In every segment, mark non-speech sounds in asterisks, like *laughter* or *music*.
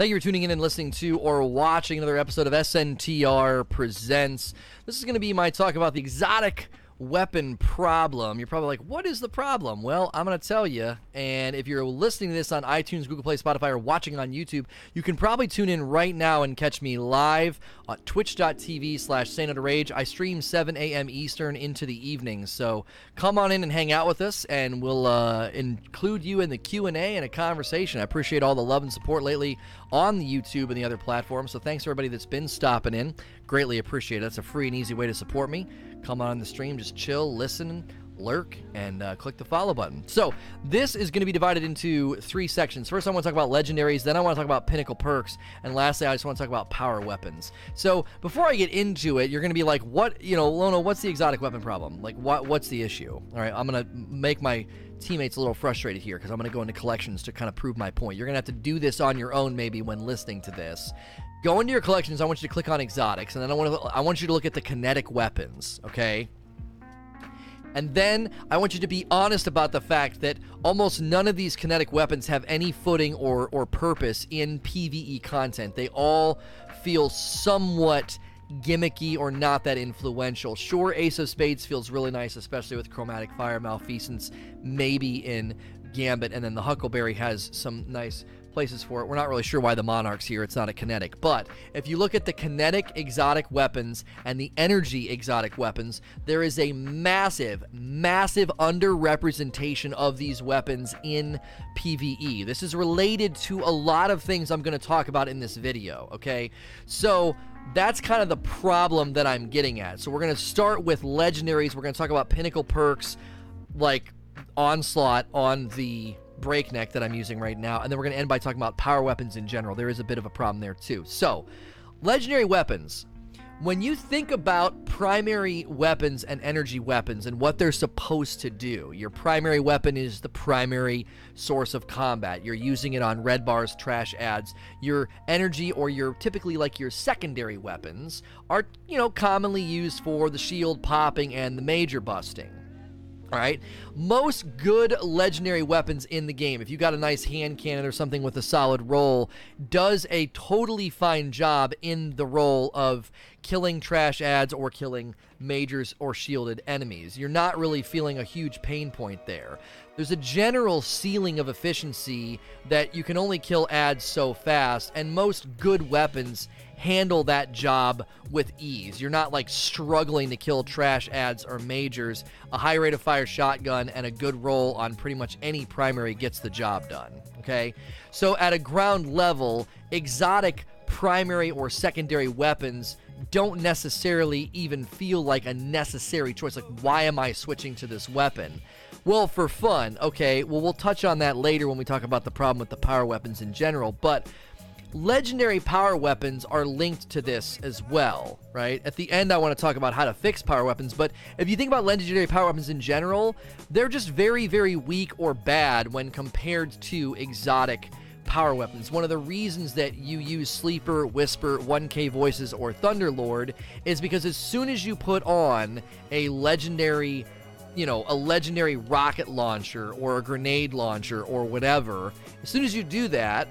Thank you for tuning in and listening to or watching another episode of SNTR Presents. This is going to be my talk about the exotic weapon problem. You're probably like, what is the problem? Well, I'm going to tell you. And if you're listening to this on iTunes, Google Play, Spotify, or watching on YouTube, you can probably tune in right now and catch me live on twitch.tv slash Rage. I stream 7 a.m. Eastern into the evening. So come on in and hang out with us, and we'll uh, include you in the Q&A and a conversation. I appreciate all the love and support lately on the YouTube and the other platforms. So thanks everybody that's been stopping in. Greatly appreciate it. That's a free and easy way to support me come on the stream, just chill, listen, lurk, and uh, click the follow button. So, this is going to be divided into three sections. First, I want to talk about legendaries, then, I want to talk about pinnacle perks, and lastly, I just want to talk about power weapons. So, before I get into it, you're going to be like, what, you know, Lono, what's the exotic weapon problem? Like, what, what's the issue? All right, I'm going to make my teammates a little frustrated here because I'm going to go into collections to kind of prove my point. You're going to have to do this on your own maybe when listening to this. Go into your collections. I want you to click on exotics, and then I want to I want you to look at the kinetic weapons. Okay. And then I want you to be honest about the fact that almost none of these kinetic weapons have any footing or, or purpose in PvE content. They all feel somewhat gimmicky or not that influential. Sure, Ace of Spades feels really nice, especially with Chromatic Fire, Malfeasance, maybe in Gambit, and then the Huckleberry has some nice places for it. We're not really sure why the Monarch's here. It's not a kinetic. But if you look at the kinetic exotic weapons and the energy exotic weapons, there is a massive, massive underrepresentation of these weapons in PvE. This is related to a lot of things I'm going to talk about in this video, okay? So that's kind of the problem that I'm getting at. So we're going to start with legendaries. We're going to talk about pinnacle perks like onslaught on the breakneck that I'm using right now, and then we're going to end by talking about power weapons in general. There is a bit of a problem there too. So, legendary weapons. When you think about primary weapons and energy weapons and what they're supposed to do, your primary weapon is the primary source of combat. You're using it on red bars, trash ads. Your energy or your typically like your secondary weapons are, you know, commonly used for the shield popping and the major busting. Right. Most good legendary weapons in the game, if you got a nice hand cannon or something with a solid roll, does a totally fine job in the role of killing trash ads or killing majors or shielded enemies. You're not really feeling a huge pain point there. There's a general ceiling of efficiency that you can only kill ads so fast, and most good weapons handle that job with ease. You're not like struggling to kill trash ads or majors. A high rate of fire shotgun and a good roll on pretty much any primary gets the job done. Okay? So at a ground level, exotic primary or secondary weapons don't necessarily even feel like a necessary choice. Like, why am I switching to this weapon? Well, for fun, okay. Well, we'll touch on that later when we talk about the problem with the power weapons in general. But legendary power weapons are linked to this as well, right? At the end, I want to talk about how to fix power weapons, but if you think about legendary power weapons in general, they're just very, very weak or bad when compared to exotic power weapons. One of the reasons that you use Sleeper, Whisper, 1K Voices, or Thunderlord is because as soon as you put on a legendary you know, a legendary rocket launcher or a grenade launcher or whatever, as soon as you do that,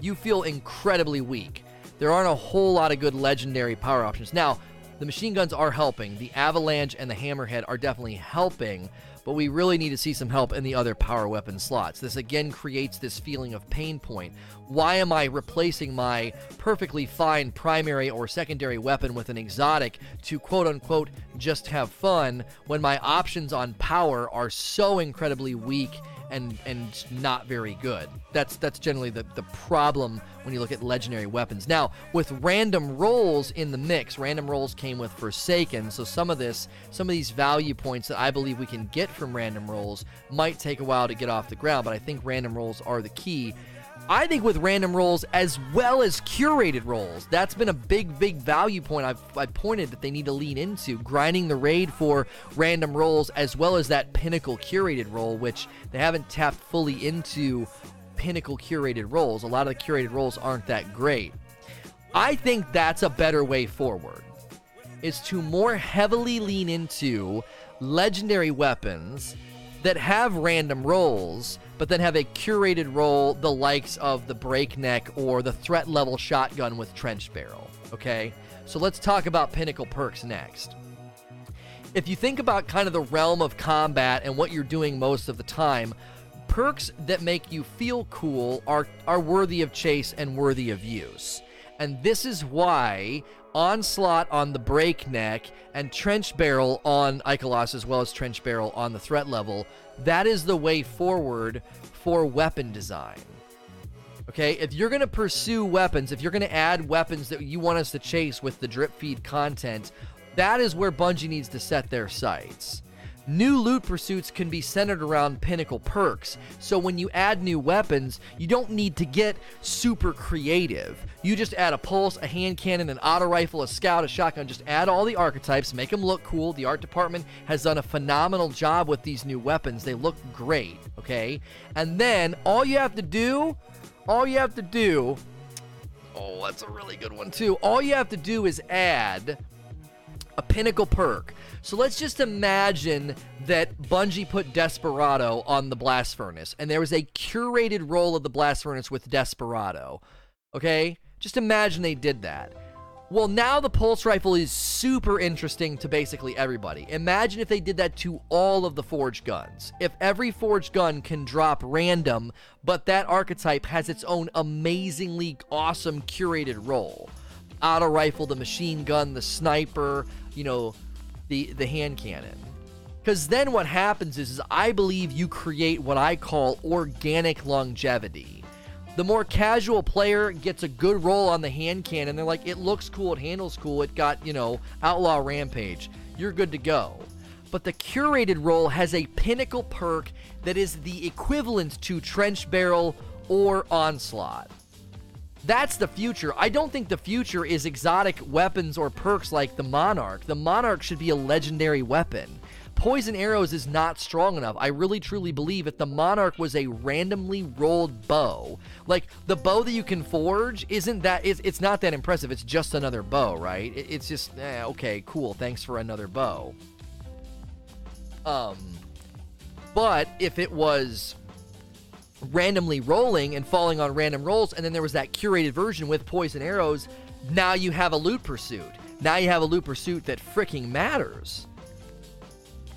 you feel incredibly weak. There aren't a whole lot of good legendary power options. Now, the machine guns are helping. The Avalanche and the Hammerhead are definitely helping, but we really need to see some help in the other power weapon slots. This again creates this feeling of pain point. Why am I replacing my perfectly fine primary or secondary weapon with an exotic to quote unquote just have fun when my options on power are so incredibly weak and and not very good. That's that's generally the, the problem when you look at legendary weapons. Now, with random rolls in the mix, random rolls came with Forsaken, so some of this, some of these value points that I believe we can get from random rolls might take a while to get off the ground, but I think random rolls are the key I think with random rolls as well as curated rolls, that's been a big, big value point I've, I've pointed that they need to lean into, grinding the raid for random rolls as well as that pinnacle curated roll, which they haven't tapped fully into pinnacle curated rolls. A lot of the curated rolls aren't that great. I think that's a better way forward. Is to more heavily lean into legendary weapons that have random rolls, but then have a curated role the likes of the breakneck or the threat level shotgun with trench barrel. Okay? So let's talk about pinnacle perks next. If you think about kind of the realm of combat and what you're doing most of the time, perks that make you feel cool are, are worthy of chase and worthy of use. And this is why Onslaught on the Breakneck and Trench Barrel on Ikelos, as well as Trench Barrel on the threat level, that is the way forward for weapon design. Okay, if you're going to pursue weapons, if you're going to add weapons that you want us to chase with the drip feed content, that is where Bungie needs to set their sights. New loot pursuits can be centered around pinnacle perks, so when you add new weapons, you don't need to get super creative. You just add a pulse, a hand cannon, an auto rifle, a scout, a shotgun, just add all the archetypes, make them look cool. The art department has done a phenomenal job with these new weapons. They look great, okay? And then all you have to do, all you have to do, oh, that's a really good one too. All you have to do is add a pinnacle perk. So let's just imagine that Bungie put Desperado on the Blast Furnace, and there was a curated roll of the Blast Furnace with Desperado. Okay? Just imagine they did that. Well, now the pulse rifle is super interesting to basically everybody. Imagine if they did that to all of the Forge guns. If every Forge gun can drop random, but that archetype has its own amazingly awesome curated roll. Auto rifle, the machine gun, the sniper, you know, the the hand cannon. Because then what happens is, is I believe you create what I call organic longevity. The more casual player gets a good roll on the hand cannon, they're like, it looks cool, it handles cool, it got, you know, Outlaw Rampage. You're good to go. But the curated roll has a pinnacle perk that is the equivalent to Trench Barrel or Onslaught. That's the future. I don't think the future is exotic weapons or perks like the Monarch. The Monarch should be a legendary weapon. Poison arrows is not strong enough. I really truly believe if the Monarch was a randomly rolled bow, like the bow that you can forge, isn't that it's, it's not that impressive. It's just another bow, right? It, it's just eh, okay, cool. Thanks for another bow. Um, but if it was randomly rolling and falling on random rolls, and then there was that curated version with poison arrows. Now you have a loot pursuit. Now you have a loot pursuit that freaking matters.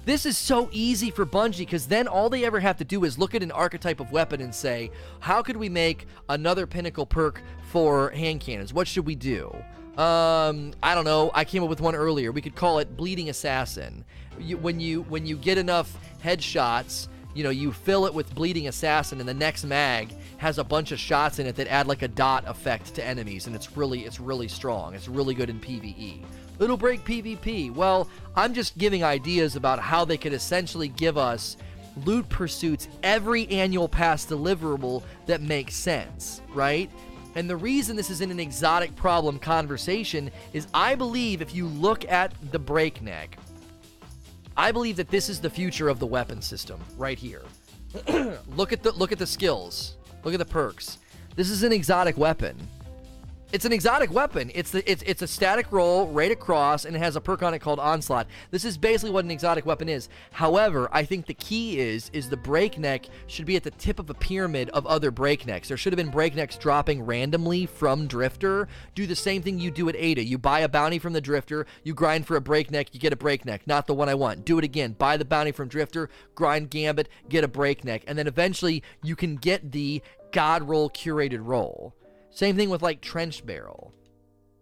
This is so easy for Bungie because then all they ever have to do is look at an archetype of weapon and say, how could we make another pinnacle perk for hand cannons? What should we do? Um, I don't know. I came up with one earlier. We could call it Bleeding Assassin. You, when you when you get enough headshots you know, you fill it with Bleeding Assassin, and the next mag has a bunch of shots in it that add like a dot effect to enemies, and it's really, it's really strong. It's really good in PvE. It'll break PvP. Well, I'm just giving ideas about how they could essentially give us loot pursuits every annual pass deliverable that makes sense, right? And the reason this isn't an exotic problem conversation is I believe if you look at the breakneck, I believe that this is the future of the weapon system right here. *clears throat* look at the look at the skills. Look at the perks. This is an exotic weapon. It's an exotic weapon. It's the it's it's a static roll right across, and it has a perk on it called Onslaught. This is basically what an exotic weapon is. However, I think the key is is the breakneck should be at the tip of a pyramid of other breaknecks. There should have been breaknecks dropping randomly from Drifter. Do the same thing you do at Ada. You buy a bounty from the Drifter, you grind for a breakneck, you get a breakneck. Not the one I want. Do it again. Buy the bounty from Drifter, grind Gambit, get a breakneck, and then eventually you can get the God roll curated roll. Same thing with like Trench Barrel.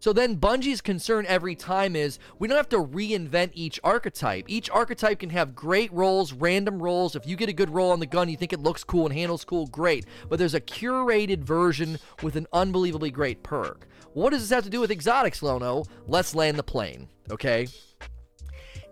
So then Bungie's concern every time is we don't have to reinvent each archetype. Each archetype can have great rolls, random rolls. If you get a good roll on the gun, you think it looks cool and handles cool, great. But there's a curated version with an unbelievably great perk. What does this have to do with exotics, Lono? Let's land the plane, okay?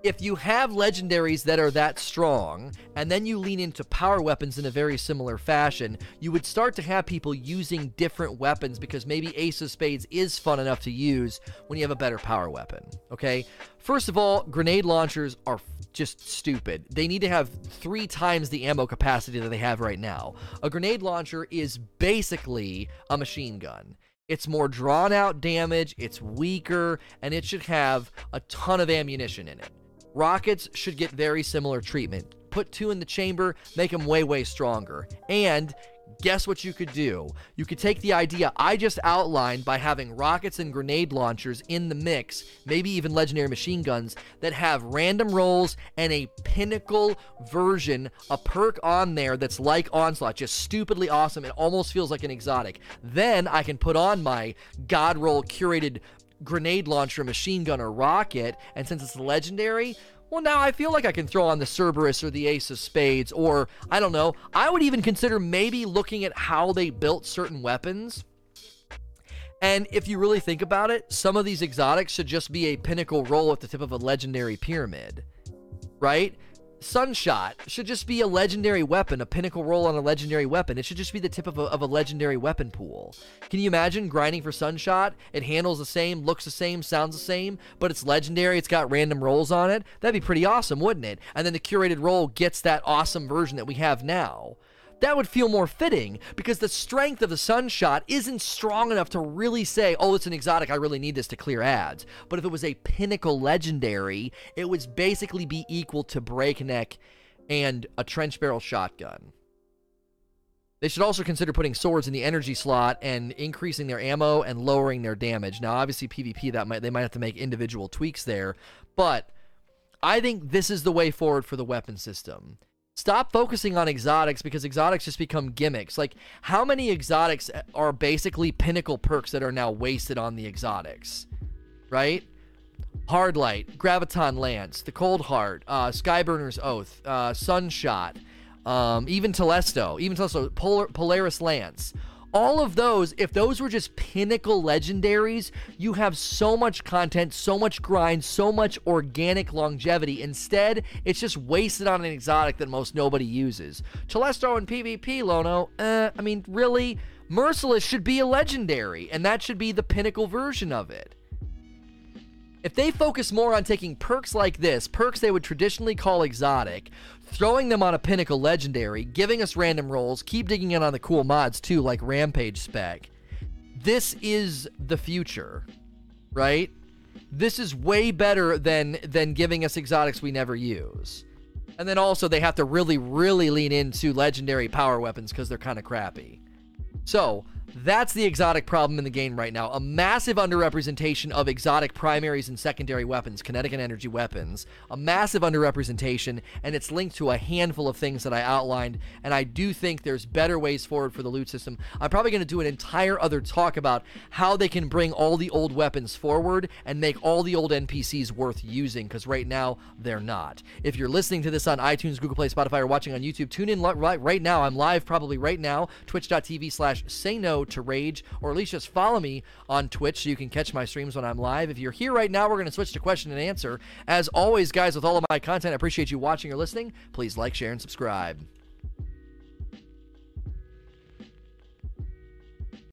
If you have legendaries that are that strong, and then you lean into power weapons in a very similar fashion, you would start to have people using different weapons because maybe Ace of Spades is fun enough to use when you have a better power weapon. Okay? First of all, grenade launchers are just stupid. They need to have three times the ammo capacity that they have right now. A grenade launcher is basically a machine gun. It's more drawn out damage, it's weaker, and it should have a ton of ammunition in it. Rockets should get very similar treatment. put two in the chamber, make them way, way stronger. And guess what you could do? You could take the idea I just outlined by having rockets and grenade launchers in the mix, maybe even legendary machine guns, that have random rolls and a pinnacle version, a perk on there that's like Onslaught, just stupidly awesome. It almost feels like an exotic. Then I can put on my God roll curated grenade launcher, machine gun, or rocket, and since it's legendary, well, now I feel like I can throw on the Cerberus or the Ace of Spades, or I don't know. I would even consider maybe looking at how they built certain weapons. And if you really think about it, some of these exotics should just be a pinnacle roll at the tip of a legendary pyramid, right? Sunshot should just be a legendary weapon, a pinnacle roll on a legendary weapon. It should just be the tip of a, of a legendary weapon pool. Can you imagine grinding for Sunshot? It handles the same, looks the same, sounds the same, but it's legendary. It's got random rolls on it. That'd be pretty awesome, wouldn't it? And then the curated roll gets that awesome version that we have now that would feel more fitting because the strength of the Sunshot isn't strong enough to really say, oh, it's an exotic, I really need this to clear ads. But if it was a pinnacle legendary, it would basically be equal to Breakneck and a trench barrel shotgun. They should also consider putting swords in the energy slot and increasing their ammo and lowering their damage. Now, obviously, PvP that might they might have to make individual tweaks there, but I think this is the way forward for the weapon system. Stop focusing on exotics because exotics just become gimmicks. Like, how many exotics are basically pinnacle perks that are now wasted on the exotics? Right? Hardlight, Graviton Lance, the Cold Heart, uh, Skyburner's Oath, uh, Sunshot, um, even Telesto, even Telesto, Polar- Polaris Lance all of those, if those were just pinnacle legendaries, you have so much content, so much grind, so much organic longevity. Instead, it's just wasted on an exotic that most nobody uses. Telesto and PvP, Lono, uh, I mean, really? Merciless should be a legendary, and that should be the pinnacle version of it. If they focus more on taking perks like this, perks they would traditionally call exotic, throwing them on a pinnacle legendary, giving us random rolls, keep digging in on the cool mods too, like Rampage spec. This is the future, right? This is way better than than giving us exotics we never use. And then also they have to really, really lean into legendary power weapons because they're kind of crappy. So that's the exotic problem in the game right now. A massive underrepresentation of exotic primaries and secondary weapons, kinetic and energy weapons. A massive underrepresentation, and it's linked to a handful of things that I outlined. And I do think there's better ways forward for the loot system. I'm probably going to do an entire other talk about how they can bring all the old weapons forward and make all the old NPCs worth using, because right now they're not. If you're listening to this on iTunes, Google Play, Spotify, or watching on YouTube, tune in right, right now. I'm live probably right now, twitch.tv slash say no to rage, or at least just follow me on Twitch so you can catch my streams when I'm live. If you're here right now, we're going to switch to question and answer. As always, guys, with all of my content, I appreciate you watching or listening. Please like, share, and subscribe.